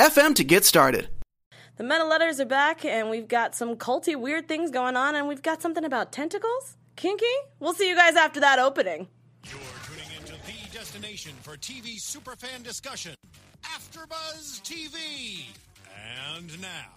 anchor.fm to get started. The meta letters are back, and we've got some culty weird things going on, and we've got something about tentacles? Kinky? We'll see you guys after that opening. You're tuning into the destination for TV superfan discussion, AfterBuzz TV. And now,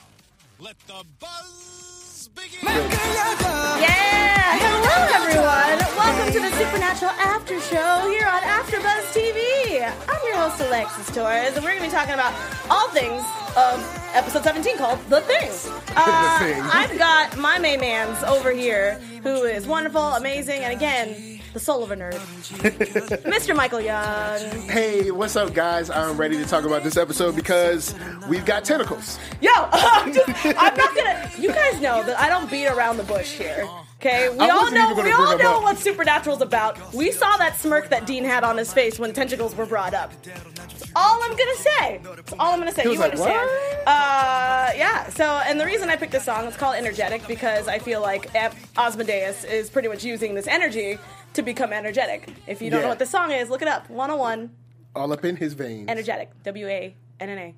let the buzz begin. Yeah! Hello, everyone! Welcome to the Supernatural After Show here on AfterBuzz TV. I'm your host, Alexis Torres, and we're going to be talking about all things of episode 17 called The Thing. Uh, Thing. I've got my main man's over here, who is wonderful, amazing, and again, the soul of a nerd, Mr. Michael Young. Hey, what's up, guys? I'm ready to talk about this episode because we've got tentacles. Yo, I'm, just, I'm not gonna. You guys know that I don't beat around the bush here. Okay, we all know. We all know up. what Supernatural's about. We saw that smirk that Dean had on his face when tentacles were brought up. That's all I'm gonna say. That's all I'm gonna say. You like, understand? Uh, yeah. So, and the reason I picked this song, it's called "Energetic" because I feel like Osmodeus is pretty much using this energy to become energetic. If you don't know what the song is, look it up. 101 All up in his veins. energetic. W A N N A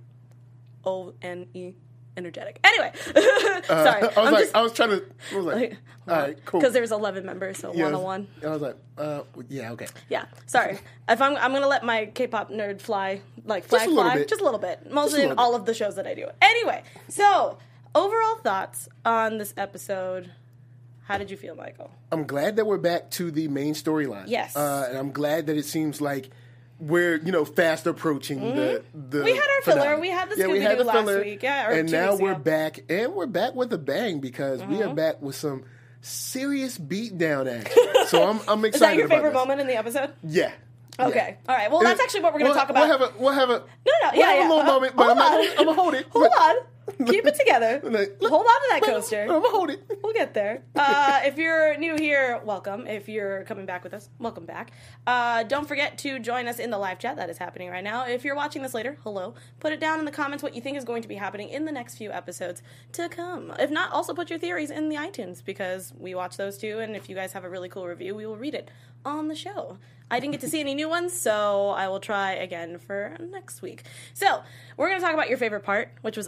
O N E. Energetic. Anyway, sorry. I was I'm like, just- I was trying to. I was like, all right, cool. Because there's 11 members, so Yeah, 101. I was like, uh, yeah, okay. Yeah, sorry. if I'm, I'm gonna let my K-pop nerd fly, like flag a little fly, bit. just a little bit. Mostly in little all of the shows that I do. Anyway, so overall thoughts on this episode. How did you feel, Michael? I'm glad that we're back to the main storyline. Yes. uh, and I'm glad that it seems like we're you know fast approaching the the. Mm-hmm. We had our filler. We had the yeah, we had Scooby-Doo last filler, week, yeah, and now we're ago. Mm-hmm. back, and we're back with a bang because we are back with some serious beatdown action. so I'm I'm excited. Is that your favorite moment in the episode? Yeah. Okay. Yeah. All right. Well, that's actually what we're going to We'll- talk about. We'll have a we'll have a no, no, we'll yeah, have yeah. a little uh-huh. moment, but I'm, not. I'm gonna hold it. Hold But- on. Keep it together. Like, Hold on to that coaster. I'm gonna hold it. We'll get there. Uh, if you're new here, welcome. If you're coming back with us, welcome back. Uh, don't forget to join us in the live chat that is happening right now. If you're watching this later, hello. Put it down in the comments what you think is going to be happening in the next few episodes to come. If not, also put your theories in the iTunes because we watch those too. And if you guys have a really cool review, we will read it on the show. I didn't get to see any new ones, so I will try again for next week. So, we're going to talk about your favorite part, which was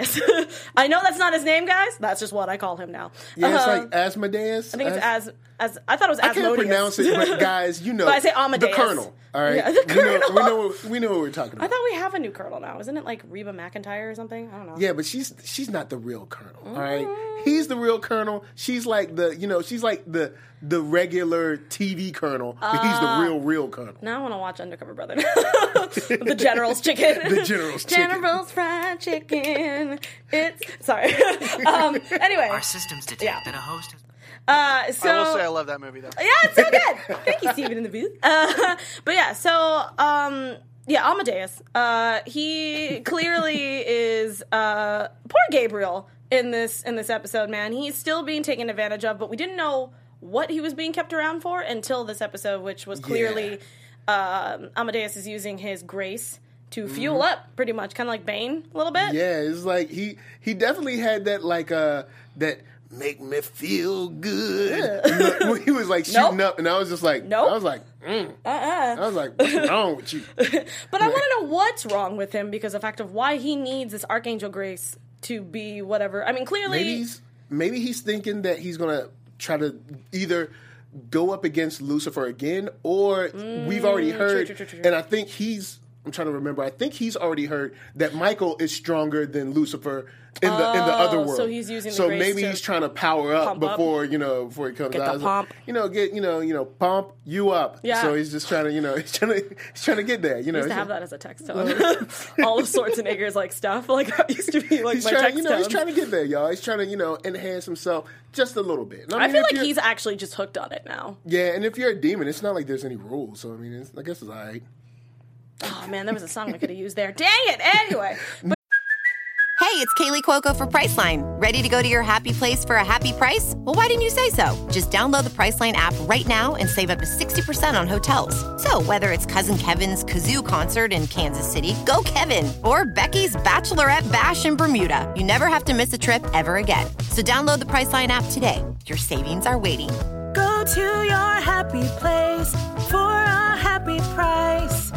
Osmodeus. I know that's not his name, guys. That's just what I call him now. Yeah, it's Uh, like Asmodeus. I think it's as as I thought it was I can't Asmodeus. pronounce it, but guys, you know, But I say Amadeus. the. Colonel. All right, Yeah, the We know, we Colonel. know, what- we know what we're talking about. I thought we have a new colonel now. Isn't it like Reba McEntire or something? I don't know. Yeah, but she's she's not the real Colonel. All right, Mm. he's the real Colonel. She's like the you know she's like the the regular TV Colonel, but he's the real real Colonel. Now I want to watch Undercover Brother. the General's Chicken. The General's Chicken. General's Fried Chicken. It's sorry. um, anyway, Our systems detect Yeah. that a host has uh, so I will say I love that movie though. Yeah, it's so good. Thank you, Steven in the booth. Uh, but yeah, so um, yeah, Amadeus. Uh, he clearly is uh, poor Gabriel in this in this episode. Man, he's still being taken advantage of, but we didn't know what he was being kept around for until this episode, which was clearly um, Amadeus is using his grace to fuel up, pretty much, kind of like Bane a little bit. Mm-hmm. Yeah, it's like he he definitely had that like uh that make me feel good. When he was like shooting Nope. up, and I was just like, Nope. I was like, mm. Uh-uh. I was like, what's wrong with you? But I want to know what's wrong with him because the fact of why he needs this Archangel Grace to be whatever. I mean, clearly, Maybe he's maybe he's thinking that he's gonna try to either go up against Lucifer again, or we've already heard, Mm, true, true, true, true. and I think he's. I'm trying to remember. I think he's already heard that Michael is stronger than Lucifer in the in the other Oh, world. so he's using the So maybe he's trying to power up pump up. before you know before he comes Get out. the pump. You know, get you know you know pump you up. Yeah. So he's just trying to you know he's trying to he's trying to get there. You know, used to have that as a text tone. All of Schwarzenegger's like stuff, like that used to be like He's my trying, text you know, he's trying to get there, y'all. He's trying to, you know, enhance himself just a little bit. I mean, feel like he's actually just hooked on it now. Yeah, and if you're a demon, it's not like there's any rules. So I mean, it's, I guess it's all right. Oh man, there was a song we could have used there. Dang it! Anyway, but it's Kaley Cuoco for Priceline. Ready to go to your happy place for a happy price? Well, why didn't you say so? Just download the Priceline app right now and save up to 60% on hotels. So, whether it's Cousin Kevin's Kazoo concert in Kansas City, go Kevin, or Becky's Bachelorette Bash in Bermuda, you never have to miss a trip ever again. So, download the Priceline app today. Your savings are waiting. Go to your happy place for a happy price.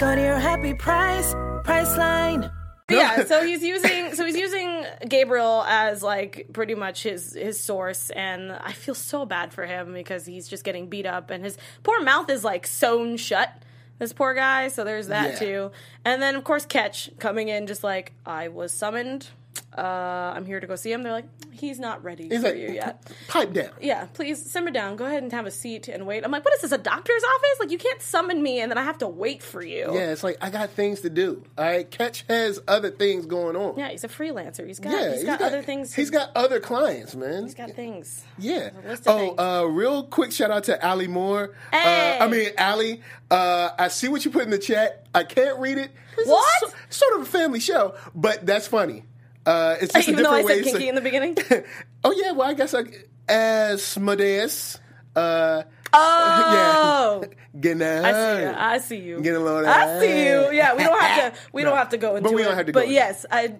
Go to your happy price, Priceline. yeah, so he's using so he's using Gabriel as like pretty much his his source, and I feel so bad for him because he's just getting beat up, and his poor mouth is like sewn shut. This poor guy. So there's that Yeah. too, and then of course Ketch coming in just like I was summoned. Uh, I'm here to go see him. They're like he's not ready He's for like, you yet. pipe down. Yeah, please simmer down. Go ahead and have a seat and wait. I'm like, what is this? A doctor's office? Like you can't summon me and then I have to wait for you. Yeah, it's like I got things to do. All right, Ketch has other things going on. Yeah, he's a freelancer. He's got Yeah, he's got other things. He's got other clients, man. he's got things. Yeah. a list of Oh, things. uh, real quick shout out to Ali Moore. Hey. Uh, I mean, Ali. Uh, I see what you put in the chat. I can't read it. This is What? so- sort of a family show, but that's funny. Uh, it's just a Even though I said way. to- kinky in the beginning. oh yeah, well I guess I, Asmodeus. Uh, Oh, yeah. Getting I see you. I see you. Get a load of I see you. Yeah, we don't have to. We No. don't have to go into But we don't have to go But yes, I.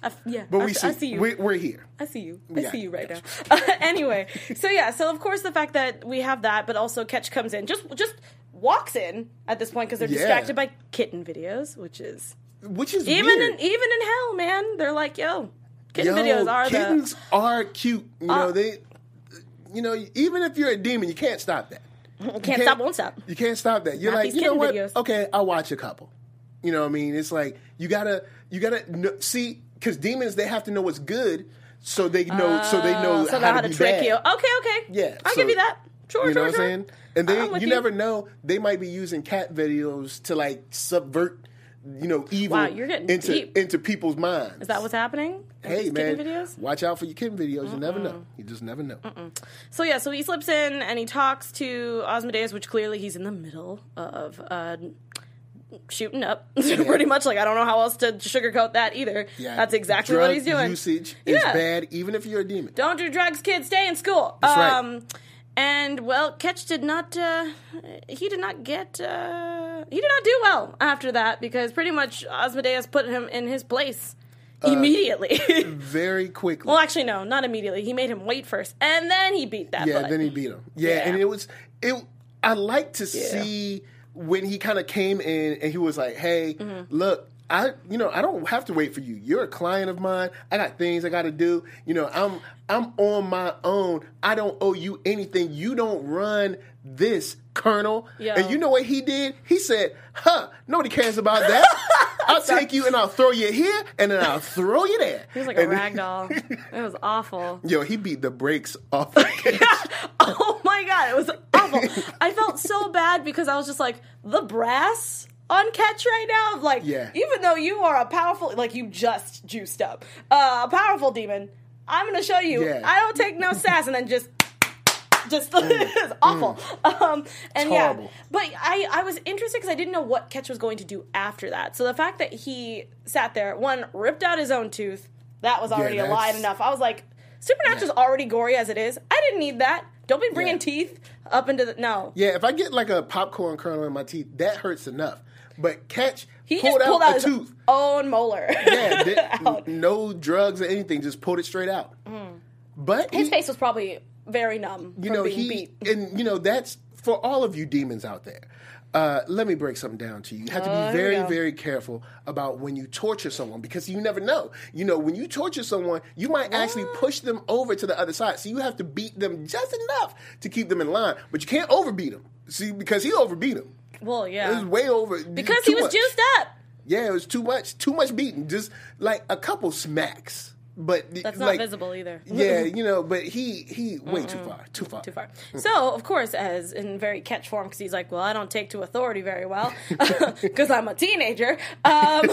I yeah, But I, we see, I see you. We, we're here. I see you. I Yeah, see you right now. anyway, so yeah, so of course the fact that we have that, but also Ketch comes in, just just walks in at this point because they're Yeah. distracted by kitten videos, which is Which is even weird. in even in hell, man. They're like, yo, kitten Yo, videos are the kittens the are cute. You know Uh, they. You know, even if you're a demon, you can't stop that. can't, stop, won't stop. You can't stop that. You're Not like, you know what? videos. Okay, I'll watch a couple. You know what I mean? It's like you gotta, you gotta kn- see because demons they have to know what's good, so they know, so they know Uh, so how, how to, to trick bad. you. Okay, okay. Yeah, I'll so- give you that. Sure, You sure, know what sure. I'm saying? And I'm then you, you. never know. They might be using cat videos to like subvert, you know, evil Wow, you're getting into deep. into people's minds. Is that what's happening? Hey man, videos? watch out for your kitten videos. You never know. You just never know. So yeah, so he slips in and he talks to Osmodeus, which clearly he's in the middle of uh, shooting up. Pretty much, like I don't know how else to sugarcoat that either. Yeah, That's exactly drug what he's doing. Usage is Yeah. bad, even if you're a demon. Don't do drugs, kids. Stay in school. That's right. um, And well, Ketch did not. Uh, he did not get. Uh, he did not do well after that because pretty much Osmodeus put him in his place Uh, immediately. Very quickly. well, actually, no, not immediately. He made him wait first, and then he beat that. Yeah, butt. then he beat him. Yeah, Yeah. and it was it. I like to see when he kind of came in and he was like, "Hey, Mm-hmm. look." I, you know, I don't have to wait for you. You're a client of mine. I got things I got to do. You know, I'm, I'm on my own. I don't owe you anything. You don't run this, Colonel. Yo. And you know what he did? He said, "Huh? Nobody cares about that. I'll take you and I'll throw you here and then I'll throw you there." He was like a rag doll. It was awful. Yo, he beat the brakes off. the cage. Oh my god, it was awful. I felt so bad because I was just like the brass on Ketch right now. Like, Yeah. even though you are a powerful, like you just juiced up, uh, a powerful demon, I'm gonna show you. Yeah. I don't take no sass, and then just. Just it's awful, um, and yeah. horrible. But I, I was interested because I didn't know what Ketch was going to do after that. So the fact that he sat there, one ripped out his own tooth, that was already a lie enough. I was like, Supernatural's already gory as it is. I didn't need that. Don't be bringing Yeah. teeth up into the no. Yeah, if I get like a popcorn kernel in my teeth, that hurts enough. But Ketch He pulled just pulled out, out a his tooth. own molar. Yeah, no drugs or anything, just pulled it straight out. But Mm. His he- face was probably very numb you know, he beat. and you know that's for all of you demons out there. Uh, let me break something down to you. You have to be here very, very careful about when you torture someone because you never know. You know, when you torture someone, you might actually push them over to the other side. So you have to beat them just enough to keep them in line, but you can't overbeat them. See, because he overbeat him. Well, yeah, It was way over because he was much. juiced up. Yeah, it was too much. Too much beating. Just like a couple smacks. But That's not like, visible either. Yeah, you know, but he he way too far. Too far. Too far. So, of course, as in very Ketch form, because he's like, well, I don't take to authority very well because I'm a teenager. Um,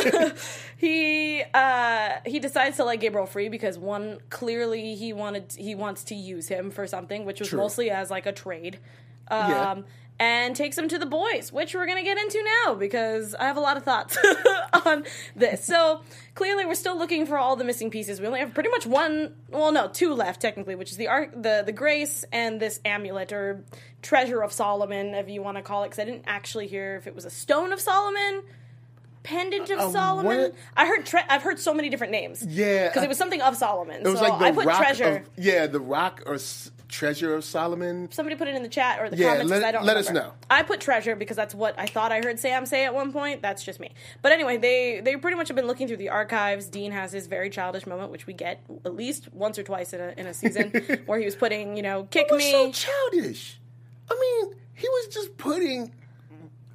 he uh, he decides to let Gabriel free because one clearly he wanted he wants to use him for something, which was True. mostly as like a trade. Um, Yeah. And takes him to the boys, which we're going to get into now because I have a lot of thoughts on this. So clearly, we're still looking for all the missing pieces. We only have pretty much one, well, no, two left technically, which is the arc, the the grace, and this amulet or treasure of Solomon, if you want to call it. Because I didn't actually hear if it was a stone of Solomon. Pendant of Solomon. what? I heard. Tre- I've heard so many different names. Yeah, because it was something of Solomon. It was so like the I put rock treasure. of yeah, the rock or s- treasure of Solomon. Somebody put it in the chat or the Yeah, comments. let- I don't let us know. I put treasure because that's what I thought I heard Sam say at one point. That's just me. But anyway, they they pretty much have been looking through the archives. Dean has his very childish moment, which we get at least once or twice in a in a season, where he was putting, you know, kick me. so childish. I mean, he was just putting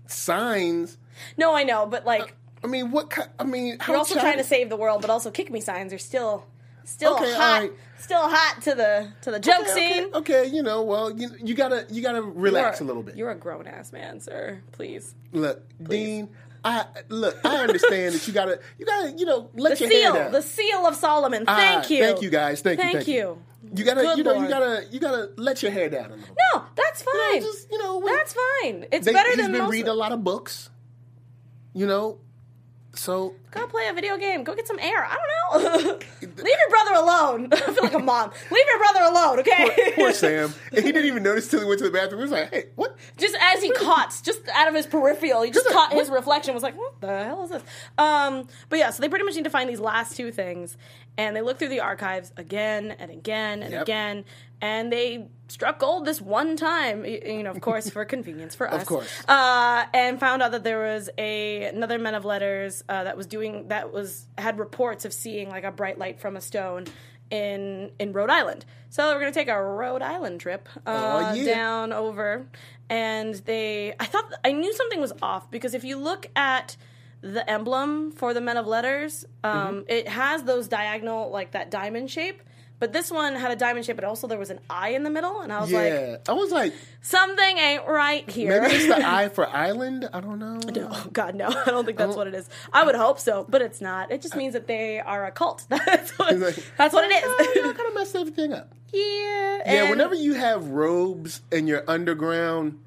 signs. No, I know, but like I mean, what? ki- I mean, how you're also trying to save the world, but also kick me signs are still still Okay, hot, alright. still hot to the to the joke Okay, scene. Okay, okay, you know, well, you you gotta you gotta relax a little bit. You're a grown ass man, sir. Please. Look, Dean, I look. I understand that you gotta you gotta you know let The your hair seal, down. the seal of Solomon. Ah, Thank you. Thank you, guys. Thank, you. Thank you. You gotta Good you know Lord. you gotta you gotta let your hair down a little. No, that's fine. just, you know, that's fine. It's They- better he's than been most. reading a lot of books. You know, so Go play a video game. Go get some air. I don't know. Leave your brother alone. I feel like a mom. Leave your brother alone, okay? poor Sam. And he didn't even notice till he went to the bathroom. He was like, "Hey, what?" just as he caught, just out of his peripheral, he just Just caught like, his reflection. Was like, what the hell is this? Um, but yeah, so they pretty much need to find these last two things, and they look through the archives again and again and Yep. again, and they struck gold this one time. You know, of course, for convenience for us, of course. uh, and found out that there was a another men of letters uh, that was doing that was had reports of seeing like a bright light from a stone. In, in Rhode Island, so we're gonna take a Rhode Island trip uh, Oh, yeah. down over and they i thought i knew something was off because if you look at the emblem for the men of letters um, Mm-hmm. it has those diagonal like that diamond shape but this one had a diamond shape but also there was an eye in the middle and i was like Yeah, I was like, something ain't right here maybe it's the eye for Island. I don't know. Oh God, no! I don't think that's oh. what it is. I would hope so, but it's not. It just means that they are a cult. That's what, like, that's what it Oh, is. kind of messed everything up. yeah, Yeah, and whenever you have robes and you're underground,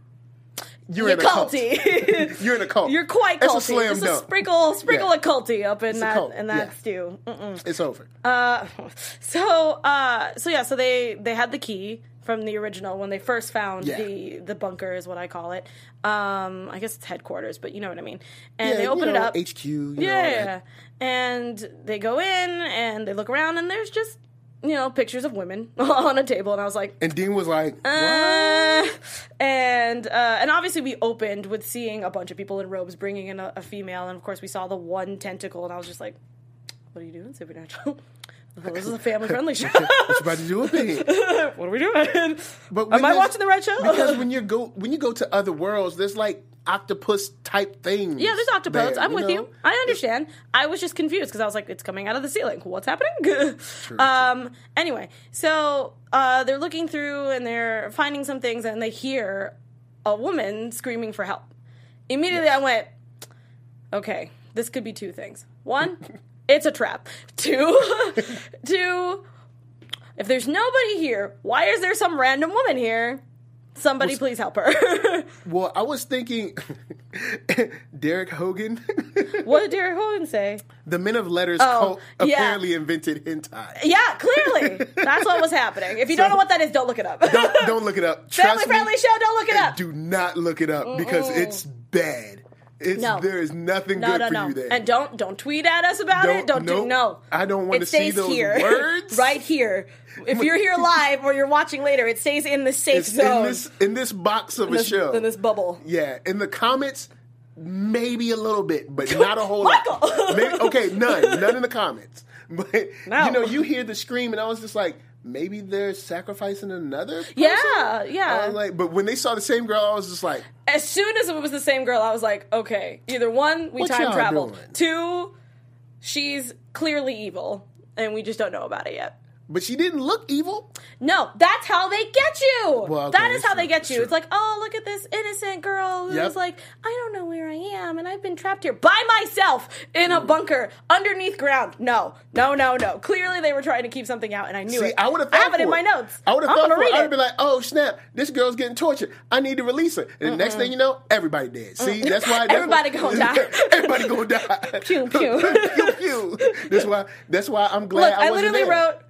you're, you're in a cult. culty. You're in a cult. You're quite culty. a slam Just a dunk. sprinkle, sprinkle Yeah. of culty up in a that cult, in that yeah. stew. Mm-mm. It's over. Uh, so, uh, so yeah, so they they had the key from the original when they first found Yeah. the the bunker is what I call it. Um, I guess it's headquarters, but you know what I mean. And yeah, they open you it up. HQ. You know, yeah, and they go in and they look around and there's just you know pictures of women on a table, and I was like, And Dean was like, what? uh, and uh, and obviously we opened with seeing a bunch of people in robes bringing in a, a female, and of course we saw the one tentacle, and I was just like, "What are you doing, Supernatural? Oh, this is a family friendly show. what you about to do with me? what are we doing? But Am I watching the right show? because when you go when you go to other worlds, there's like octopus type things. yeah, there's octopodes. there, I'm with know? you. I understand. I was just confused because I was like, it's coming out of the ceiling. What's happening? um. Anyway, so uh, they're looking through and they're finding some things, and they hear a woman screaming for help. Immediately, I went, okay, this could be two things. One, it's a trap. Two, two. If there's nobody here, why is there some random woman here? Somebody please help her. Well, I was thinking Derek Hogan, what did Derek Hogan say? the Men of Letters Oh, cult yeah. apparently invented hentai. Yeah, clearly. That's what was happening. If you don't know what that is, don't look it up. Don't, don't look it up. Family me, friendly show, don't look it up. Do not look it up because it's bad. It's No. there is nothing No, good no, for no. you there. And don't don't tweet at us about Don't- it. Don't do no. I don't want It to see those here. words. right here. If you're here live or you're watching later, it stays in the safe It's zone. in this in this box of in a this, show. in this bubble. Yeah, in the comments, maybe a little bit, but not a whole lot. Maybe, okay, none, none in the comments. But No. you know, you hear the scream, and I was just like, maybe they're sacrificing another. Person? Yeah, yeah. Like, but when they saw the same girl, I was just like, As soon as it was the same girl, I was like, okay, either one, we time travel. doing? Two, she's clearly evil, and we just don't know about it yet. But she didn't look evil. No, that's how they get you. Well, okay, that is how true, they get you. true. It's like, oh, look at this innocent girl who's Yep. like, I don't know where I am, and I've been trapped here by myself in Mm. a bunker underneath ground. No, no, no, no. Clearly, they were trying to keep something out, and I knew See, it. I would have. I have it in my notes. I would have thought for it. it. have been like, "Oh snap! This girl's getting tortured. I need to release her." And the next thing you know, everybody dead. See, that's why that's Everybody why- gonna die. everybody gonna die. Pew, pew. pew pew. That's why. That's why I'm glad. Look, I, I, literally there. wrote.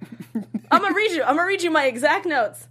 I'm gonna read you. I'm gonna read you my exact notes.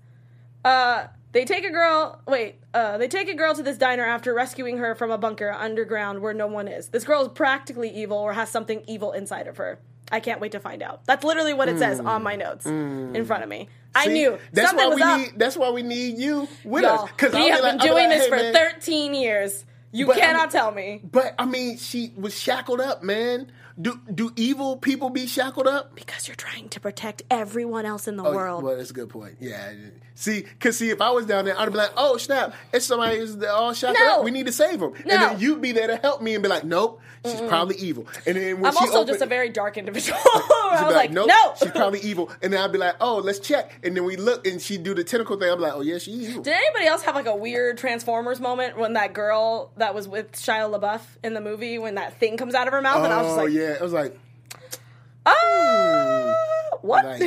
Uh, they take a girl. Wait. Uh, they take a girl to this diner after rescuing her from a bunker underground where no one is. This girl is practically evil or has something evil inside of her. I can't wait to find out. That's literally what it says on my notes in front of me. I Hmm. Knew That's something why was we up. need. That's why we need you with Y'all, us. Because we have been doing this for 30. 13 years. You But, I cannot mean- tell me. But I mean, she was shackled up, man. Do do evil people be shackled up? Because you're trying to protect everyone else in the Oh, world. Well, that's a good point. Yeah. See, because see, if I was down there, I'd be like, "Oh snap! It's somebody who's all shot No. up. We need to save them." And then you'd be there to help me and be like, "Nope, she's probably evil." And then when I'm also opened, just a very dark individual. I be was like, "Nope, no. she's probably evil." And then I'd be like, "Oh, let's check." And then we look, and she do the tentacle thing. I'm like, "Oh yeah, she's evil." Did anybody else have like a weird Transformers moment when that girl that was with Shia LaBeouf in the movie when that thing comes out of her mouth and I was just oh like, yeah, it was like, ah, what? like,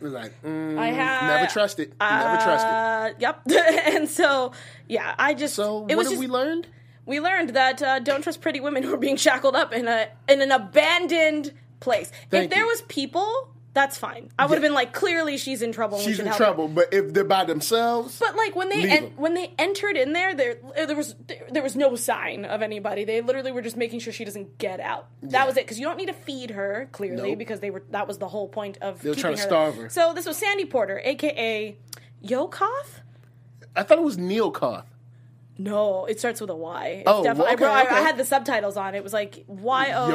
was like, mm, I had never trusted, never trusted. Uh, yep. and so yeah, I just So it what was have just, we learned? we learned that uh, don't trust pretty women who are being shackled up in a in an abandoned place. Thank if there you. was people, that's fine. I would have Yeah. been like, clearly she's in trouble. She's in help her. trouble. But if they're by themselves, But like when they en- when they entered in there, there uh, there was there was no sign of anybody. They literally were just making sure she doesn't get out. That was it because you don't need to feed her clearly Nope. because they were that was the whole point of They were trying to her starve there. her. So this was Sandy Porter, aka Yokoth. I thought it was Neil Koth. No, it starts with a Y. It's Oh, defi- well, I, okay, I- I had the subtitles on. It was like Y O?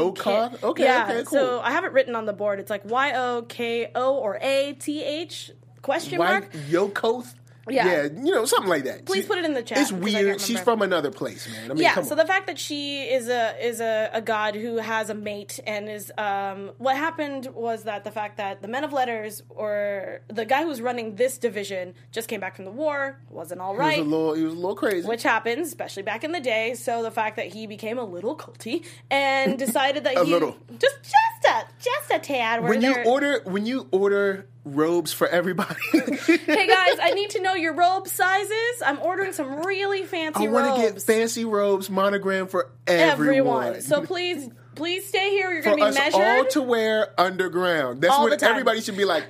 Okay, yeah. okay, So. I have it written on the board. It's like Y O K O or A T H question mark. Yokoth? Yeah. you know, something like that. Please put it in the chat, It's because I can't weird. She's from another place, man. I mean, yeah so on. the fact that she is a is a, a god who has a mate and is um what happened was that the fact that the men of letters or the guy who's running this division just came back from the war wasn't all right. he was a little, he was a little crazy. which happens especially back in the day so the fact that he became a little culty and decided that A he little. just just a just a tad when you order, when you order robes for everybody, hey guys i need to know your robe sizes i'm ordering some really fancy I want robes to get fancy robes monogram for everyone. everyone so please please stay here you're gonna be us measured all to wear underground. That's All what the time. everybody should be like.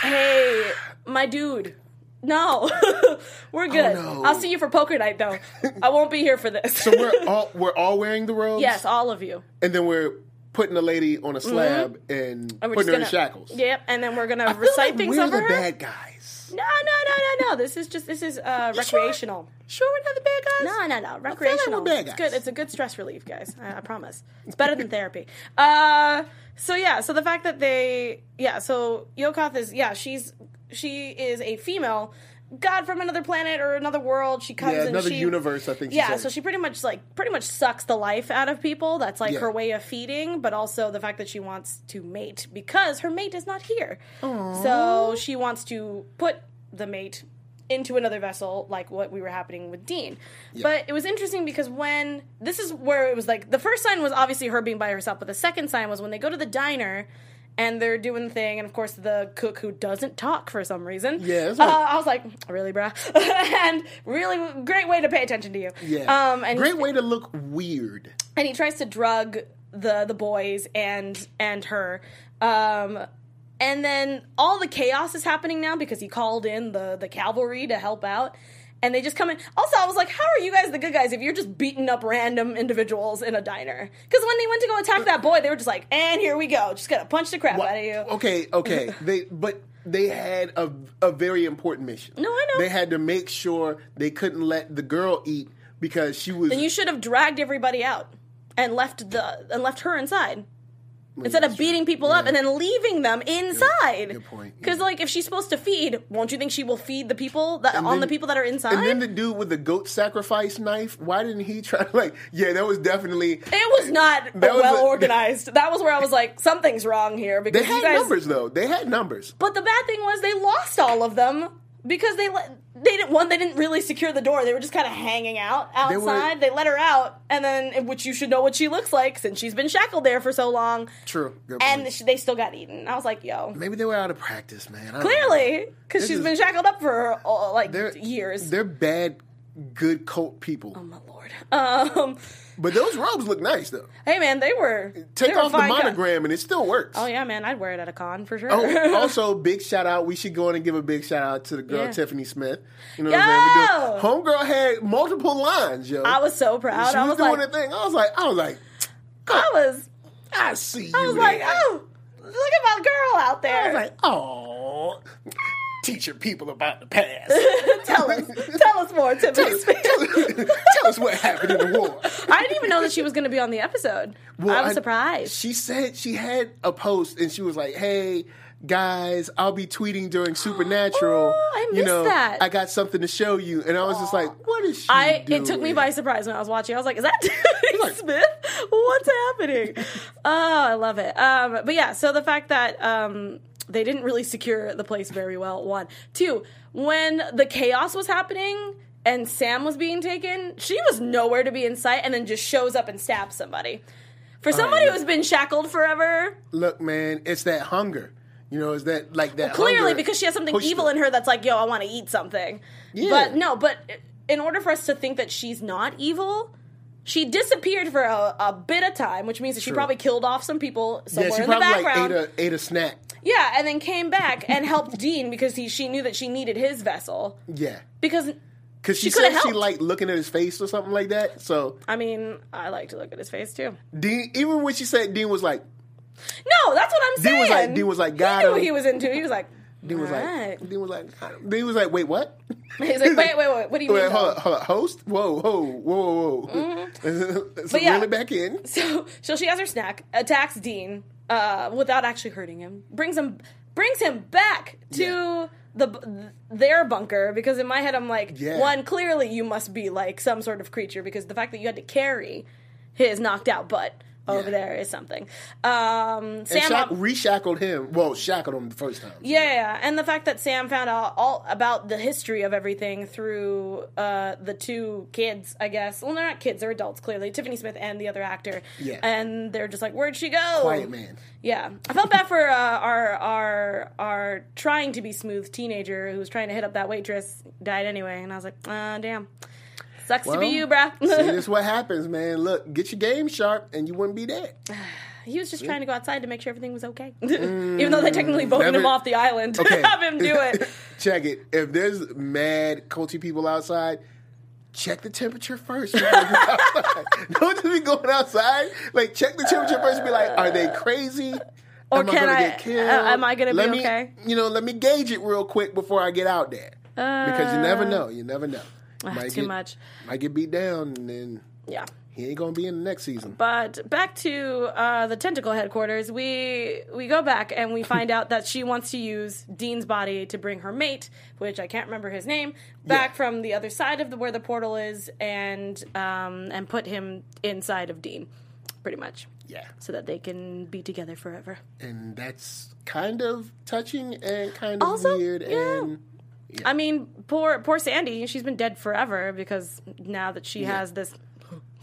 Hey, my dude. No, we're oh, good. Oh, no. I'll see you for poker night, though. I won't be here for this. So we're all we're all wearing the robes. yes, all of you. and then we're putting the lady on a slab and, Mm-hmm. And we're putting her in gonna, shackles. Yep, and then we're gonna recite like things we're over the her. bad guys. No, no, no, no, no. This is just this is uh, You sure? recreational. Sure, we're not the bad guys. No, no, no. Like Recreational. we're bad It's good. It's a good stress relief, guys. I, I promise. It's better than therapy. Uh, so yeah. So the fact that they, yeah. So Yokoth is, yeah. She's she is a female god from another planet or another world. She comes Yeah, and another she, universe, I think she Yeah. said. So she pretty much like pretty much sucks the life out of people. That's like Yeah. her way of feeding, but also the fact that she wants to mate because her mate is not here. So she wants to put the mate into another vessel, like what we were happening with Dean. But it was interesting because when this is where it was like the first sign was obviously her being by herself, but the second sign was when they go to the diner and they're doing the thing, and of course the cook who doesn't talk for some reason. Yeah, uh. I was like, really, bruh, and really great way to pay attention to you. Yeah, um, and great way to look weird. and he tries to drug the the boys and and her um and then all the chaos is happening now because he called in the the cavalry to help out and they just come in also i was like how are you guys the good guys if you're just beating up random individuals in a diner because when they went to go attack that boy they were just like and here we go just gonna punch the crap Wha- out of you Okay, okay. they but they had a a very important mission. No, I know. They had to make sure they couldn't let the girl eat because she was then you should have dragged everybody out and left the and left her inside Instead of beating people up and then leaving them inside. good point, Because, yeah. like, if she's supposed to feed, won't you think she will feed the people that on then- the people that are inside? And then the dude with the goat sacrifice knife, why didn't he try to like? Yeah, that was definitely. it was not That well a- organized. That was where I was like, something's wrong here because They had guys. numbers though. They had numbers. But the bad thing was they lost all of them because they let they didn't one they didn't really secure the door. They were just kind of hanging out They were- outside. They, let her out, and then which you should know what she looks like since she's been shackled there for so long. True. And they still got eaten. I was like, yo, Maybe they were out of practice, man. I clearly because she's is- been shackled up for uh, like They're years. They're bad, good cult people. oh my lord. Um, But those robes look nice though. hey man, they were Take they were off the fine guys. monogram and it still works. Oh yeah, man, I'd wear it at a con for sure. Oh, also, big shout out. We should go in and give a big shout out to the girl Yeah. Tiffany Smith. You know what I'm saying? Yo! Homegirl had multiple lines, yo. I was so proud. she I was, was doing like, a thing. I was like, I was like, I was, I see you. I was like, oh, look at my girl out there. I was like, oh, teaching people about the past. tell us, tell us more, Tiffany Smith. Tell us what happened in the war. I didn't even know that she was going to be on the episode. Well, I was surprised. She said she had a post and she was like, "Hey guys, I'll be tweeting during Supernatural. Oh, I you missed know, that. I got something to show you." And I was just like, "What is she I doing?" it took me by surprise when I was watching. I was like, "Is that Tiffany Smith? What's happening?" oh, I love it. Um, but yeah, so the fact that um, they didn't really secure the place very well. One, two. When the chaos was happening and Sam was being taken, she was nowhere to be in sight, and then just shows up and stabs somebody. For somebody yeah. who's been shackled forever, Look, man, it's that hunger. You know, is that like that? clearly because she has something evil her. in her that's like, yo, I want to eat something. Yeah. But no, but in order for us to think that she's not evil, she disappeared for a, a bit of time, which means that she probably killed off some people Yeah, somewhere she in the probably like background. ate a ate a snack. Yeah, and then came back and helped Dean because he, she knew that she needed his vessel. Yeah, Because because she, She said she liked looking at his face or something like that. So I mean, I like to look at his face too. Dean, even when she said Dean was like, No, that's what I'm saying. Dean was like- Dean was like, he knew him. he was into. He was like, Dean was like, Dean was like, Dean was like, wait, what? He's like, wait, wait, wait. What do you mean? Hold though?" hold. Host? Whoa, whoa, whoa, whoa, whoa. so Mm-hmm. But yeah. back in. So, so she has her snack, attacks Dean uh, without actually hurting him, brings him brings him back to Yeah. the their bunker because in my head I'm like, Yeah. one clearly you must be like some sort of creature because the fact that you had to carry his knocked out butt over Yeah. there is something. Um, And Sam, shack- reshackled him. Well, shackled him the first time. yeah, yeah, yeah. and the fact that Sam found out all about the history of everything through uh, the two kids, I guess. Well, they're not kids; they're adults. Clearly, Tiffany Smith and the other actor. Yeah. and they're just like, "Where'd she go?" Quiet man. Yeah, I felt bad for uh, our our our trying to be smooth teenager who was trying to hit up that waitress. Died anyway, and I was like, uh, "Damn, sucks to be you, bruh." See, this is what happens, man. Look, get your game sharp, and you wouldn't be dead. he was just trying to go outside to make sure everything was okay, even though they technically voted him off the island to Okay. have him do it. check it. If there's mad culty people outside, check the temperature first. before you go outside. Don't just be going outside. Like check the temperature first and be like, are they crazy? Or am can I I- get killed? uh, am I gonna let be me, okay? You know, let me gauge it real quick before I get out there. because you never know. You never know. Might Uh, too get- much. Might get beat down, and then Yeah. he ain't gonna be in the next season. But back to uh, the tentacle headquarters, we we go back and we find out that she wants to use Dean's body to bring her mate, which I can't remember his name, back Yeah. from the other side of the where the portal is, and um, and put him inside of Dean, pretty much, Yeah, so that they can be together forever. and that's kind of touching and kind of Also, weird. yeah. And I mean, poor poor Sandy, she's been dead forever because now that she has this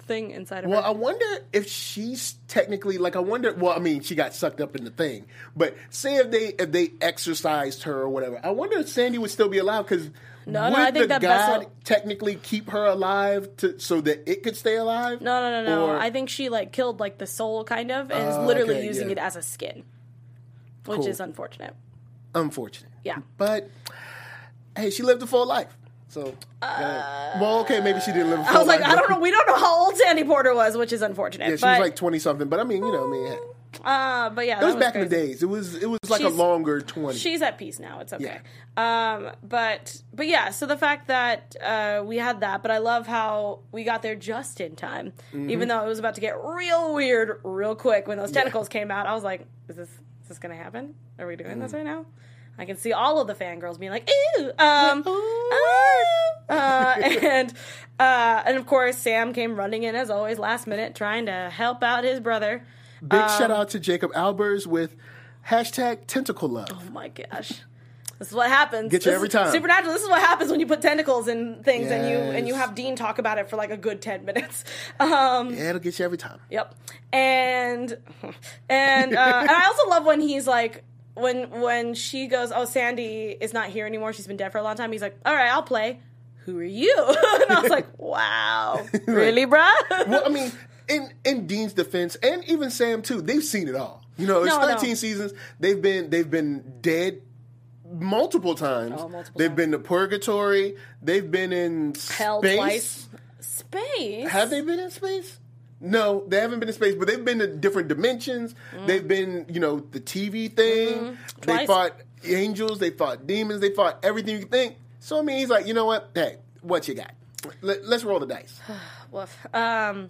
thing inside of Well, her. Well, I wonder if she's technically like I wonder. Well, I mean, she got sucked up in the thing, but say if they if they exercised her or whatever, I wonder if Sandy would still be alive because No, would no, I think the that god vessel- technically keep her alive to so that it could stay alive? No, no, no, no. Or- I think she like killed like the soul kind of and is Oh, literally okay, using yeah. it as a skin. Which Cool. is unfortunate. Unfortunate. Yeah. but hey, she lived a full life. So, uh, well, okay, maybe she didn't live. A full I was like, life, I don't know. We don't know how old Sandy Porter was, which is unfortunate. Yeah, she but was like twenty something, but I mean, you know, I mean, Uh, but yeah, That was back in the days. It was it was like a longer twenty. She's at peace now. It's okay. Um, but but yeah. So the fact that uh, we had that, but I love how we got there just in time, Mm-hmm. even though it was about to get real weird real quick when those tentacles came out. I was like, is this is this gonna happen? Are we doing Mm. this right now? I can see all of the fangirls being like, "Ew!" Um, ah, uh, and uh, and of course, Sam came running in as always, last minute, trying to help out his brother. Big um, shout out to Jacob Albers with hashtag tentacle love. Oh my gosh. This is what happens. Get you This every is- time. Supernatural. This is what happens when you put tentacles in things and you and you have Dean talk about it for like a good ten minutes. Um, Yeah, it'll get you every time. Yep. And and uh, and I also love when he's like when when she goes, "Oh, Sandy is not here anymore. She's been dead for a long time." He's like, "All right, I'll play." Who are you? and I was like, "Wow, really, bruh?" Well, I mean, in in Dean's defense, and even Sam too, they've seen it all. You know, it's No, no. thirteen seasons. They've been they've been dead multiple times. Oh, multiple they've times. been to purgatory. They've been in Hell space. twice. Space. Have they been in space? No, they haven't been in space, but they've been to different dimensions. They've been, you know, the TV thing. They Mm. Mm-hmm. Twice. fought angels. They fought demons. They fought everything you could think. So I mean, he's like, you know what? Hey, what you got? Let, let's roll the dice. Woof. Um,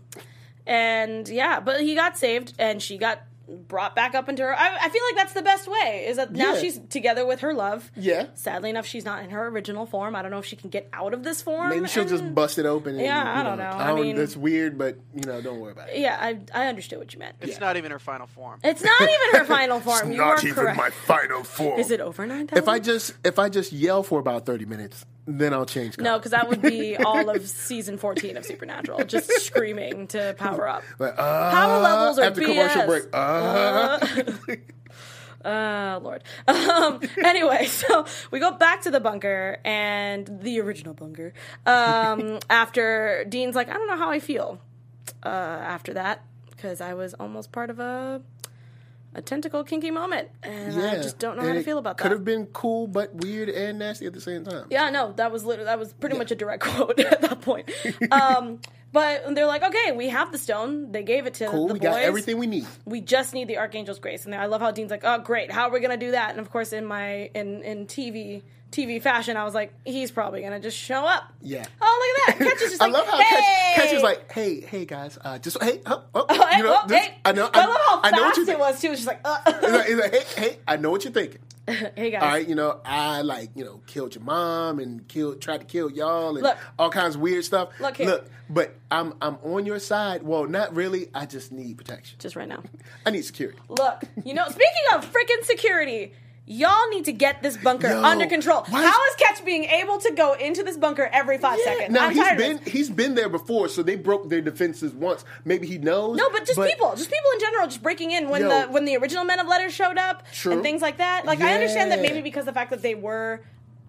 and yeah, but he got saved, and she got brought back up into her. I, I feel like that's the best way. Is that now Yeah. she's together with her love. Yeah. Sadly enough, she's not in her original form. I don't know if she can get out of this form. Maybe she'll just bust it open. And, Yeah, I you don't know. I mean- that's weird, but you know, don't worry about it. Yeah, I I understood what you meant. It's not even her final form. It's not even her final form. you are even correct. My final form. Is it over nine If I just if I just yell for about thirty minutes, then I'll change. No, because that would be all of season 14 of Supernatural, just screaming to power up. Like, uh, Power levels are after BS. commercial break. Uh, Oh Lord. Um, anyway, so we go back to the bunker and the original bunker. Um, after Dean's like, I don't know how I feel. Uh, after that, because I was almost part of a a tentacle kinky moment, and I just don't know how to feel about that. Could have been cool, but weird and nasty at the same time. Yeah, no, that was literally that was pretty much a direct quote at that point. Um, but they're like, okay, we have the stone. They gave it to Cool. the we boys. got everything we need. we just need the archangel's grace and i love how dean's like oh great how are we gonna do that and of course in my in in tv tv fashion i was like he's probably gonna just show up Yeah. oh look at that Ketch is just I like love how hey! Is like, hey, hey guys, uh, just hey, oh, oh, oh, you know, oh, this- hey. I know, I love how I know what fast you it think. was too. It's just like, uh. He's like, he's like, hey, hey, I know what you're thinking. hey guys, All right, you know, I like, you know, killed your mom and killed, tried to kill y'all and Look. all kinds of weird stuff. Look here. Look, but I'm, I'm on your side. Well, not really. I just need protection. just right now. I need security. Look, you know, speaking of freaking security. Y'all need to get this bunker Yo, under control. How is- is Ketch being able to go into this bunker every five seconds? Now I'm he's tired been he's been there before, so they broke their defenses once. Maybe he knows. No, but just people, just people in general, just breaking in when Yo. the when the original Men of Letters showed up True. and things like that. Like I understand that maybe because the fact that they were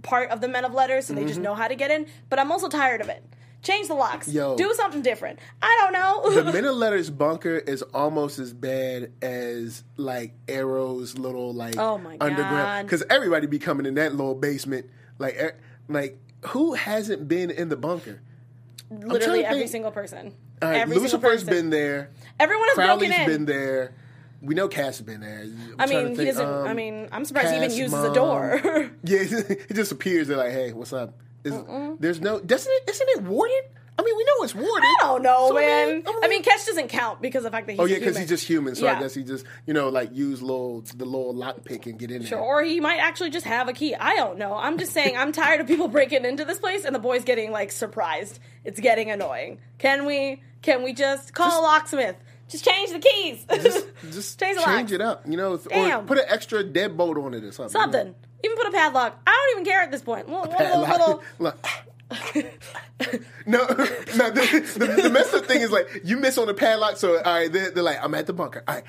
part of the Men of Letters, so they Mm-hmm. just know how to get in. But I'm also tired of it. Change the locks. Yo. Do something different. I don't know. The of Letters bunker is almost as bad as like Arrow's little like Oh my God. underground because everybody be coming in that little basement. Like, er, like who hasn't been in the bunker? Literally every think. single person. All right, every single Lucifer's been there. Everyone has Crowley's broken in. been there. We know Cass has been there. I'm I mean, he think, doesn't. I um, mean, I'm surprised he even Cass' uses mom. a door. Yeah, it just appears. They're like, "Hey, what's up?" Is, there's no. Doesn't it? Isn't it warded? I mean, we know it's warded. I don't know, So, man. I mean, Ketch doesn't count because of the fact that oh, he's Oh yeah, because he's just human. So Yeah. I guess he just you know like use little the little lockpick and get in Sure, there. or he might actually just have a key. I don't know. I'm just saying I'm tired of people breaking into this place and the boys getting like surprised. It's getting annoying. Can we can we just call a locksmith? Just change the keys. Just, just change the change it up, you know, or put an extra deadbolt on it or something. Something. Even put a padlock. I don't even care at this point. Little, one of those Padlock. little Look. no, no. The, the, the messed up thing is like you miss on the padlock. So all right, they're, they're like, I'm at the bunker. All right,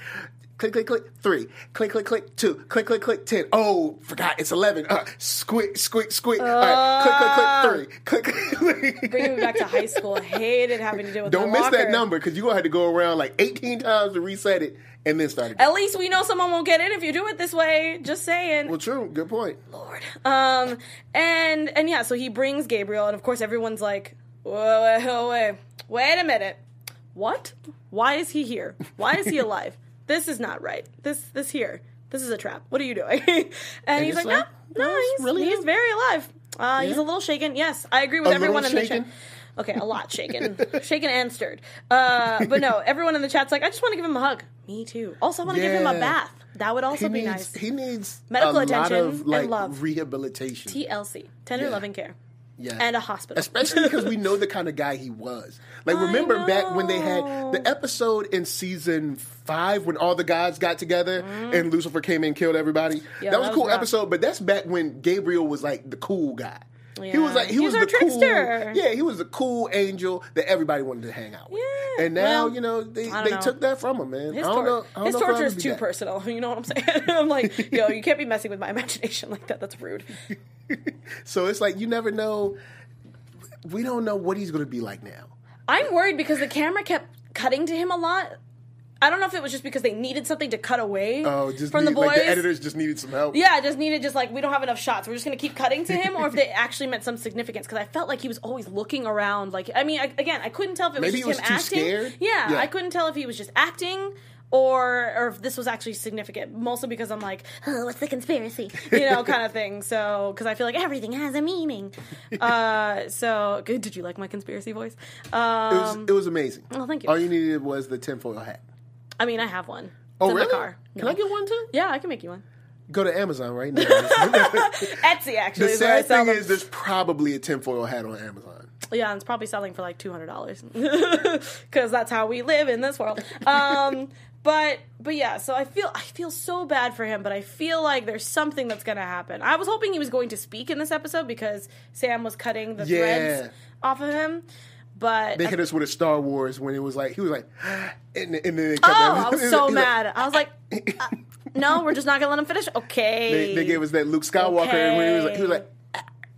click, click, click. Three, click, click, click. Two, click, click, click. Ten. Oh, forgot it's eleven. Uh, squeak, squeak, squeak. all right, click, click, click. Three. Click, click. bringing me back to high school. I hated having to deal with Don't miss that number because you're gonna have to go around like 18 times to reset it and then start again. At least we know someone won't get in if you do it this way. Just saying. Well, true. Good point. Lord. Um, and and yeah, so he brings Gabriel, and of course everyone's like, wait, wait, wait, wait a minute, what? Why is he here? Why is he alive? This is not right. This this here, this is a trap. What are you doing? and, he's like, like, no, no, he's, really he's very alive. Uh, He's a little shaken. Yes, I agree with A everyone in the chat. Okay, a lot shaken, shaken and stirred. Uh, but no, everyone in the chat's like, I just want to give him a hug. Me too. Also, I want to give him a bath. That would also he be needs nice. he needs Medical attention of and love. rehabilitation. TLC, tender Yeah. loving care, yeah. and a hospital. Especially because we know the kind of guy he was. Like, remember back when they had the episode in season five when all the guys got together mm-hmm. and Lucifer came in and killed everybody? Yeah, that was a cool was episode, but that's back when Gabriel was like the cool guy. He was like he, He was, the cool trickster. yeah he was the cool angel that everybody wanted to hang out with Yeah, and now well, you know they, they know. took that from him man His, I don't know I don't his know torture is too that. personal. You know what I'm saying? I'm like, yo, you can't be messing with my imagination like that. That's rude. so it's like you never know we don't know what he's going to be like now I'm worried because the camera kept cutting to him a lot. I don't know if it was just because they needed something to cut away oh just from need, the boys. like the editors just needed some help Yeah, just needed just like we don't have enough shots. We're just gonna keep cutting to him, or if they actually meant some significance. Because I felt like he was always looking around. Like I mean, I, again, I couldn't tell if it was Maybe just he was him too acting. scared? Yeah, Yeah. I couldn't tell if he was just acting. Or, or if this was actually significant, mostly because I'm like, oh, what's the conspiracy, you know, kind of thing. So, because I feel like everything has a meaning. Uh, so, good. Did you like my conspiracy voice? It was, Um, it was amazing. oh, thank you. All you needed was the tinfoil hat. I mean, I have one. It's Oh, in really? my car. Can No. I get one too? Yeah, I can make you one. Go to Amazon right now. Etsy actually. the is where I sad sell thing them. is, there's probably a tinfoil hat on Amazon. Yeah, and it's probably selling for like two hundred dollars because that's how we live in this world. Um, but but yeah, so I feel I feel so bad for him, but I feel like there's something that's gonna happen. I was hoping he was going to speak in this episode because Sam was cutting the Yeah. threads off of him. But They hit us with a Star Wars when it was like he was like, and, and then oh, I was so mad. I was like, uh, no, we're just not gonna let him finish. Okay, They, they gave us that Luke Skywalker, and when he was like, he was like,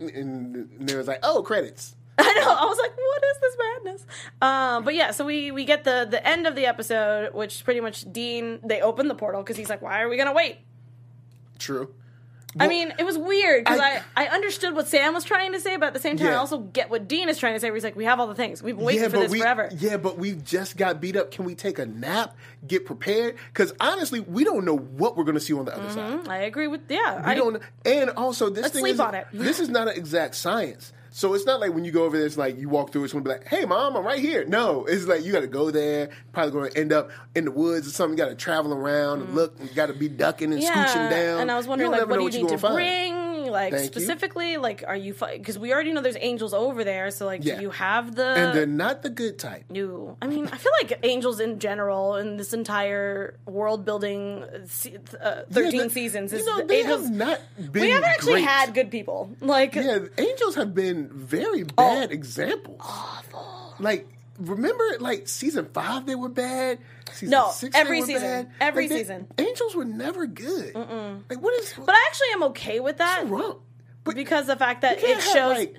and, and they was like, oh, credits. I know. I was like, "What is this madness?" Um, but yeah, so we we get the the end of the episode, which pretty much Dean they open the portal because he's like, "Why are we gonna wait?" True. I mean, it was weird because I, I- I understood what Sam was trying to say, but at the same time, I also get what Dean is trying to say. Where he's like, "We have all the things. We've been waiting for this we, forever." Yeah, but we just got beat up. Can we take a nap, get prepared? Because honestly, we don't know what we're going to see on the other mm-hmm. side. I agree with yeah. We I don't. And also, this thing sleep is, on it. this is not an exact science. So it's not like when you go over there, it's like you walk through, it's going to be like, "Hey, mom, I'm right here." No, it's like you got to go there. Probably going to end up in the woods or something. You got to travel around and mm. look. You got to be ducking and scooching down. And I was wondering, like, what do you need to gonna bring? Like Thank you. specifically, like, are you because we already know there's angels over there. So like, Yeah. do you have the And they're not the good type. No, I mean, I feel like angels in general in this entire world building uh, thirteen Yeah, the- seasons is You know, they angels. have not been. we haven't actually great. had good people. Like, Yeah, angels have been very bad examples. Awful. Like, remember, like season five, they were bad. Season No, six, every they were season. bad. Every Like, they- season. Angels were never good. Like, what is but I actually am okay with that wrong? But because the fact that it have, shows. like,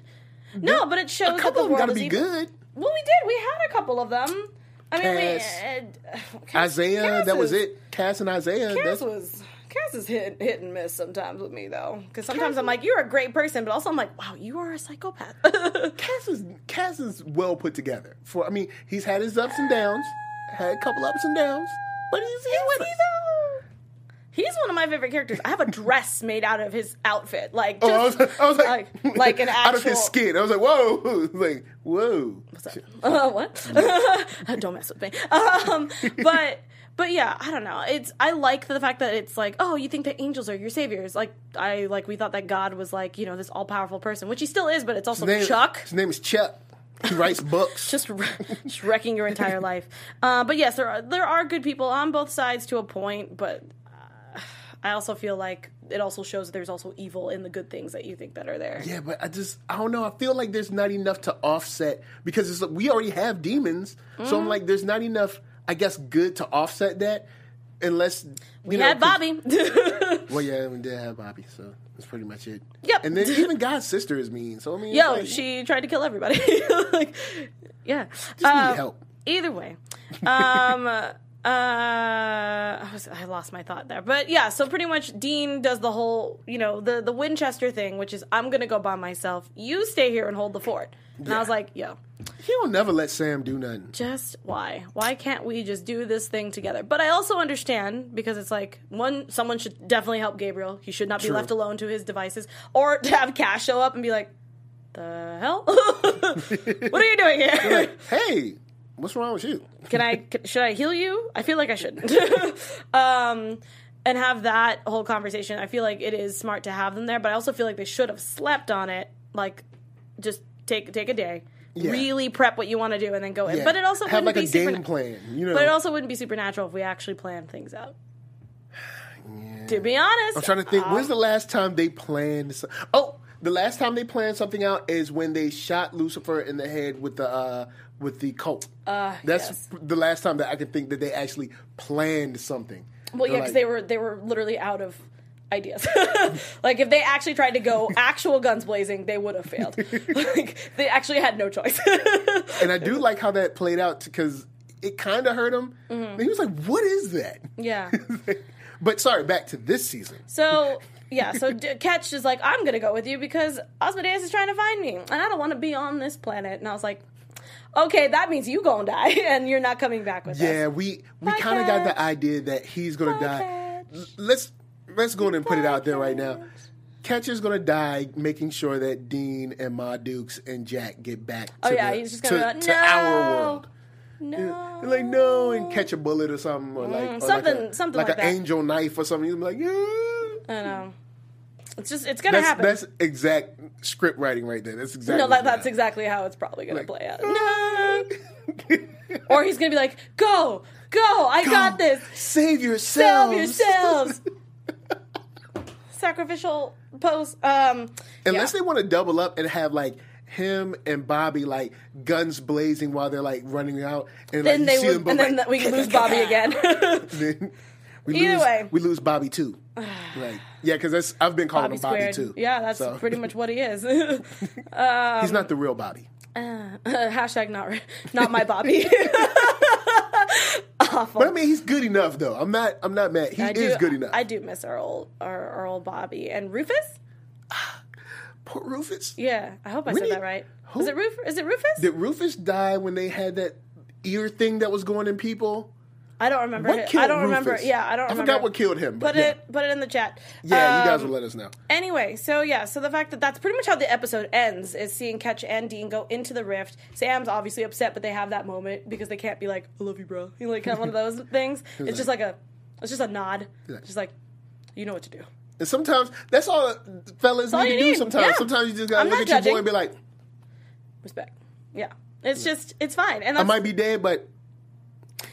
no, but it shows a that couple the of them got to be evil. good. Well, we did. We had a couple of them. I mean, Cass. we, uh, Cass- Isaiah, Cass that was is- it. Cass and Isaiah. Cass that's, was Cass is hit hit and miss sometimes with me though, because sometimes I'm like, you're a great person, but also I'm like, wow, you are a psychopath. Cass is Cass is well put together. For I mean, he's had his ups and downs, had a couple ups and downs, but he's, he's with us. He's one of my favorite characters. I have a dress made out of his outfit, like Oh, I was, just I was like, like, like an actual. out of his skin. I was like, whoa, like, whoa. Uh, what? Don't mess with me. Um, but but yeah, I don't know. It's I like the fact that it's like, oh, you think that angels are your saviors? Like I like we thought that God was like you know this all powerful person, which he still is, but it's also His name- Chuck. His name is Chuck. He writes books. just, just wrecking your entire life. Uh, but yes, there are there are good people on both sides to a point, but uh, I also feel like it also shows that there's also evil in the good things that you think that are there. yeah, but I just I don't know. I feel like there's not enough to offset because it's, we already have demons. So Mm-hmm. I'm like, there's not enough. I guess good to offset that, unless We know, had Bobby. Well, yeah, we did have Bobby, so that's pretty much it. Yep. And then even God's sister is mean. So I mean, Yo, like, she tried to kill everybody. like, yeah. just need Um, help. Either way, um, uh, I, was, I lost my thought there, but yeah. So pretty much, Dean does the whole, you know, the the Winchester thing, which is I'm gonna go by myself. You stay here and hold the fort. And I was like, yo, He'll never let Sam do nothing. just why? Why can't we just do this thing together? But I also understand because it's like one, someone should definitely help Gabriel. He should not be left alone to his devices, or to have Cass show up and be like, "The hell? what are you doing here? Like, hey, what's wrong with you? Can I? Can, should I heal you? I feel like I shouldn't. um, and have that whole conversation. I feel like it is smart to have them there, but I also feel like they should have slept on it. Like, just take take a day, Yeah. really prep what you want to do, and then go in. Yeah. But it also have wouldn't like a be super. game plan. You know, But it also wouldn't be supernatural if we actually planned things out. To be honest, I'm trying to think. when's the last time they planned? some- Oh, the last time they planned something out is when they shot Lucifer in the head with the uh, with the colt. Uh, That's yes. the last time that I can think that they actually planned something. Well, yeah, because they were they were literally out of ideas. like if they actually tried to go actual guns blazing, they would have failed. like they actually had no choice. And I do like how that played out because it kind of hurt him. Mm-hmm. He was like, "What is that?" yeah. but sorry, back to this season. So yeah, so D- Ketch is like, I'm gonna go with you because Asmodeus is trying to find me, and I don't want to be on this planet. And I was like, okay, that means you gonna die, and you're not coming back with Yeah, us. we we kind of got the idea that he's gonna Bye, die. Ketch. Let's let's go ahead and put it Bye, out there right now. Ketch. Catcher's gonna die, making sure that Dean and Ma Dukes and Jack get back. Oh, to yeah, the- he's just gonna be like, to our "No." world. No, They're like no, and catch a bullet or something, or like or Mm, something- like a, something like, like an angel knife or something. He's like, yeah. I know. It's just it's gonna That's happen. that's exact script writing right there. That's exactly. no, that, that's exactly how it's probably gonna Like, play out. No. Or he's gonna be like, "Go, go! I got this. Save yourselves. Save yourselves. yourselves." Sacrificial pose. Um, Unless yeah. they want to double up and have like him and Bobby like guns blazing while they're like running out, and then like, they see would, and then we lose Bobby again. then we Either lose, way. we lose Bobby too. Right? Yeah, because I've been calling Bobby him Bobby squared. too. Yeah, that's So, pretty much what he is. Um, he's not the real Bobby. Uh, uh, hashtag not not my Bobby. But I mean, he's good enough though. I'm not. I'm not mad. He I is do, good enough. I do miss our old our, our old Bobby and Rufus. Poor Rufus. Yeah, I hope I When said did- that right. who- Is it Ruf? Is it Rufus? Did Rufus die when they had that ear thing that was going in people? I don't remember. What killed I don't remember. Rufus? Yeah, I don't. Remember. I remember. forgot what killed him. But Put yeah. it. Put it in the chat. Yeah, you guys Um, will let us know. Anyway, so yeah, so the fact that that's pretty much how the episode ends is seeing Ketch and Dean go into the rift. Sam's obviously upset, but they have that moment because they can't be like, "I love you, bro." You know, like kind of one of those things. It's just like a, it's just a nod. Yeah. Just like, you know what to do. And sometimes that's all fellas all need to you do. Sometimes, Yeah. sometimes you just gotta I'm look at your boy and be like, Respect. Yeah, it's just it's fine. And "I might be dead, but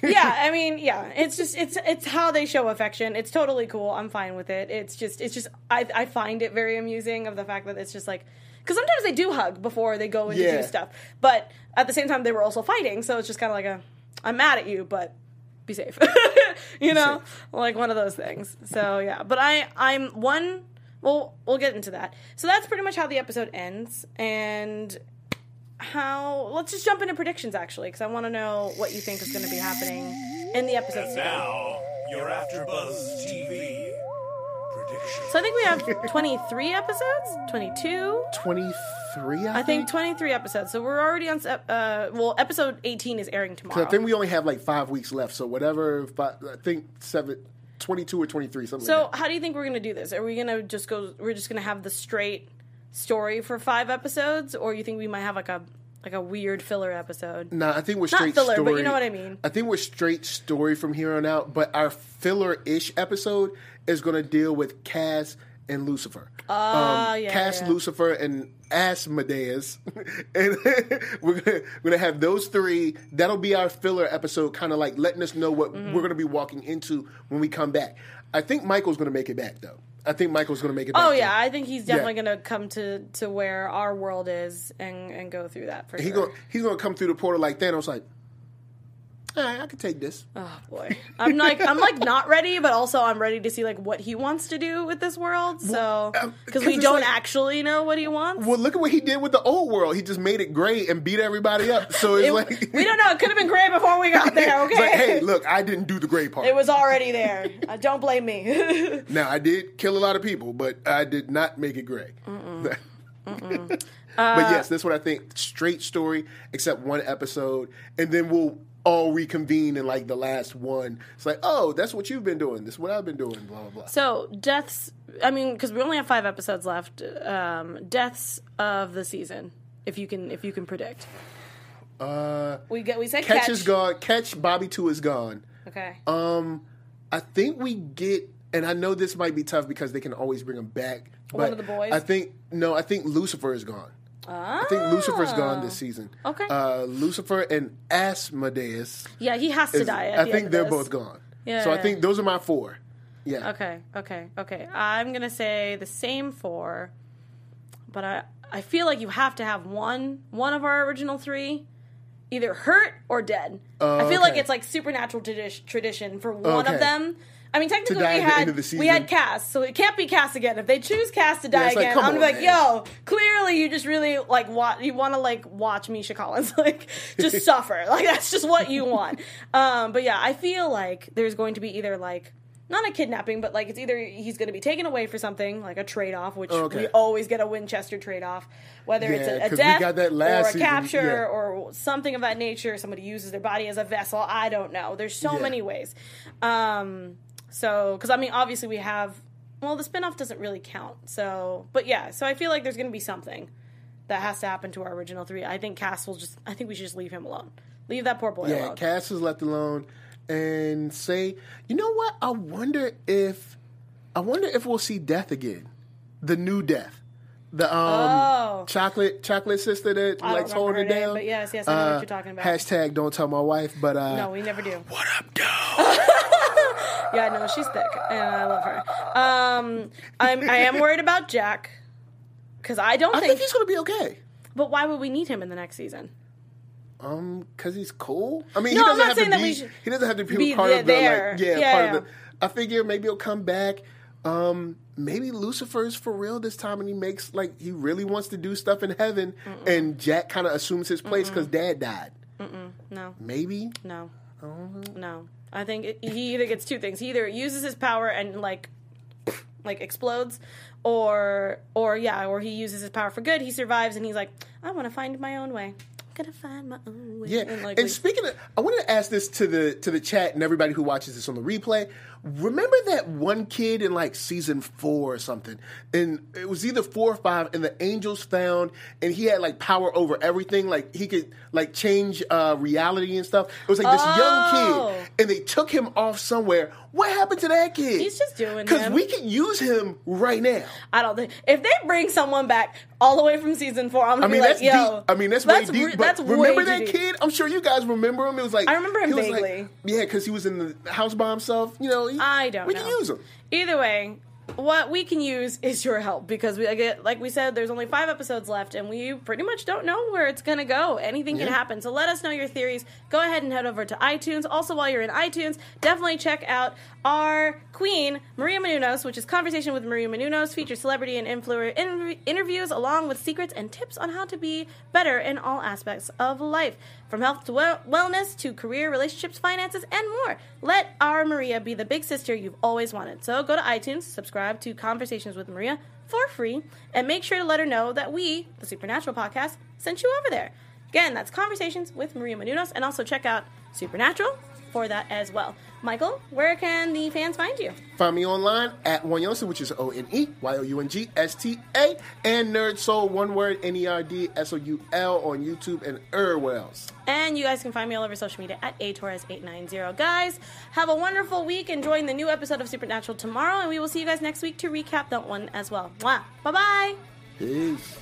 yeah, I mean, yeah, it's just it's it's how they show affection. It's totally cool. I'm fine with it. It's just it's just I I find it very amusing of the fact that it's just like because sometimes they do hug before they go and Yeah. do stuff, but at the same time they were also fighting, so it's just kind of like a I'm mad at you, but be safe, you know, like one of those things. So yeah, but I I'm one. Well, we'll get into that. So that's pretty much how the episode ends, and how let's just jump into predictions actually because i want to know what you think is going to be happening in the episodes to come. Now, your AfterBuzz TV predictions. so i think we have 23 episodes 22 twenty three. I, i think 23 episodes so we're already on uh well episode 18 is airing tomorrow I think we only have like five weeks left. So whatever. Five, I think seven. 22 or 23 something so like that. how do you think we're going to do this are we going to just go we're just going to have the straight story for five episodes or you think we might have like a like a weird filler episode Nah, I think we're straight filler, but you know what I mean. I think we're straight story from here on out. But our filler-ish episode is going to deal with Cass and Lucifer. Ah, yeah, Cass, yeah. Lucifer, and Asmodeus, and we're gonna, we're gonna have those three. That'll be our filler episode, kind of like letting us know what Mm-hmm. we're gonna be walking into when we come back. I think Michael's gonna make it back though. I think Michael's gonna make it. Oh yeah, I think he's definitely Yeah. going to come to to where our world is and and go through that for He sure. go, he's gonna come through the portal like Thanos, like, all right, I can take this. oh boy, I'm like I'm like not ready, but also I'm ready to see like what he wants to do with this world. So because 'cause we don't like- actually know what he wants. Well, look at what he did with the old world. He just made it gray and beat everybody up. So it's It- like we don't know. It could have been gray before we got there. Okay, like, hey, look, I didn't do the gray part. it was already there. Uh, don't blame me. now I did kill a lot of people, but I did not make it gray. Uh, but yes, that's what I think. Straight story, except one episode, and then we'll all reconvene in like the last one. It's like, oh, that's what you've been doing. This is what I've been doing. Blah blah blah. So deaths. I mean, because we only have five episodes left. Um, deaths of the season, if you can, if you can predict. Uh, We get we said Ketch, Ketch, is gone. Ketch Bobby two is gone. Okay. Um, I think we get, and I know this might be tough because they can always bring him back. But One of the boys? I think no. I think Lucifer is gone. I think Lucifer's gone this season. Ah. Okay. Uh, Lucifer and Asmodeus. yeah, he has to is- die. At I the think they're this. both gone. Yeah, So I think those are my four. Yeah. Okay, okay, okay. I'm gonna say the same four, but I I feel like you have to have one one of our original three, either hurt or dead. I feel like it's like supernatural tradi- tradition for one Okay. of them. I mean, technically, we had we had. Cass, so it can't be Cass again. If they choose Cass to die it's like, again, come I'm on, like, man. yo, clearly you just really like wa- you want to like watch Misha Collins like just suffer. Like that's just what you want. Um, but yeah, I feel like there's going to be either like not a kidnapping, but like it's either he's going to be taken away for something like a trade off, which Okay. we always get a Winchester trade off, whether it's Yeah, a, a we death got that last or a capture yeah. or something of that nature. Somebody uses their body as a vessel. I don't know. There's so Yeah. many ways. Um, so because I mean, obviously we have. Well, the spinoff doesn't really count. So, but yeah. So I feel like there's going to be something that has to happen to our original three. I think Cass will just. I think we should just leave him alone. Leave that poor boy Yeah, alone. Cass is left alone, and say, you know what? I wonder if, I wonder if we'll see Death again, the new Death, the um Oh. chocolate chocolate sister that I likes holding her her name, down. but yes, yes, I know what Uh, you're talking about. Hashtag Don't tell my wife, but uh, no, we never do. what up, dog? Yeah, no, she's thick, and I love her. Um, I'm I am worried about Jack because I don't I think. think he's gonna be okay. but why would we need him in the next season? Um, cause he's cool. I mean, No, he I'm doesn't not have saying to that be. we should he doesn't have to be, be part of the there. like. Yeah, Yeah, part yeah. of the. I figure maybe he'll come back. Um, maybe Lucifer's for real this time, and he makes like he really wants to do stuff in heaven, and Jack kind of assumes his place because Dad died. No, Maybe. no, no. I think it, he either gets two things. He either uses his power and like, like explodes, or or yeah, or he uses his power for good. He survives, and he's like, I want to find my own way. Gonna find my own way. Yeah, and, and, like, speaking of, I wanted to ask this to the to the chat and everybody who watches this on the replay. Remember that one kid in like season four or something, and it was either four or five, and the angels found, and he had like power over everything, like he could like change uh, reality and stuff. It was like this Oh. young kid, and they took him off somewhere. What happened to that kid? He's just doing because we can use him right now. I don't think if they bring someone back all the way from season four, I'm gonna I mean, be that's like, yo, deep. I mean, that's, way deep. re- but that's remember that deep. kid? I'm sure you guys remember him. It was like I remember him he was like- vaguely. yeah, because he was in the house by himself. You know, he- I don't We know. can use him. Either way, what we can use is your help because we get like we said, there's only five episodes left, and we pretty much don't know where it's gonna go. Anything can happen. So let us know your theories. Go ahead and head over to iTunes. Also, while you're in iTunes, definitely check out our queen Maria Menounos, which is conversation with Maria Menounos, features celebrity and influencer interv- interviews along with secrets and tips on how to be better in all aspects of life, from health to well- wellness to career, relationships, finances, and more. Let our Maria be the big sister you've always wanted. So go to iTunes, subscribe to Conversations with Maria for free, and make sure to let her know that we, the Supernatural Podcast, sent you over there. Again, that's Conversations with Maria Menounos, and also check out Supernatural for that as well. Michael, where can the fans find you? Find me online at One Youngster, which is O N E Y O U N G S T A, and Nerd Soul, one word, N E R D S O U L on YouTube and else. And you guys can find me all over social media at A atorres890. Guys, have a wonderful week enjoying the new episode of Supernatural tomorrow, and we will see you guys next week to recap that one as well. Mwah. Bye bye. Peace.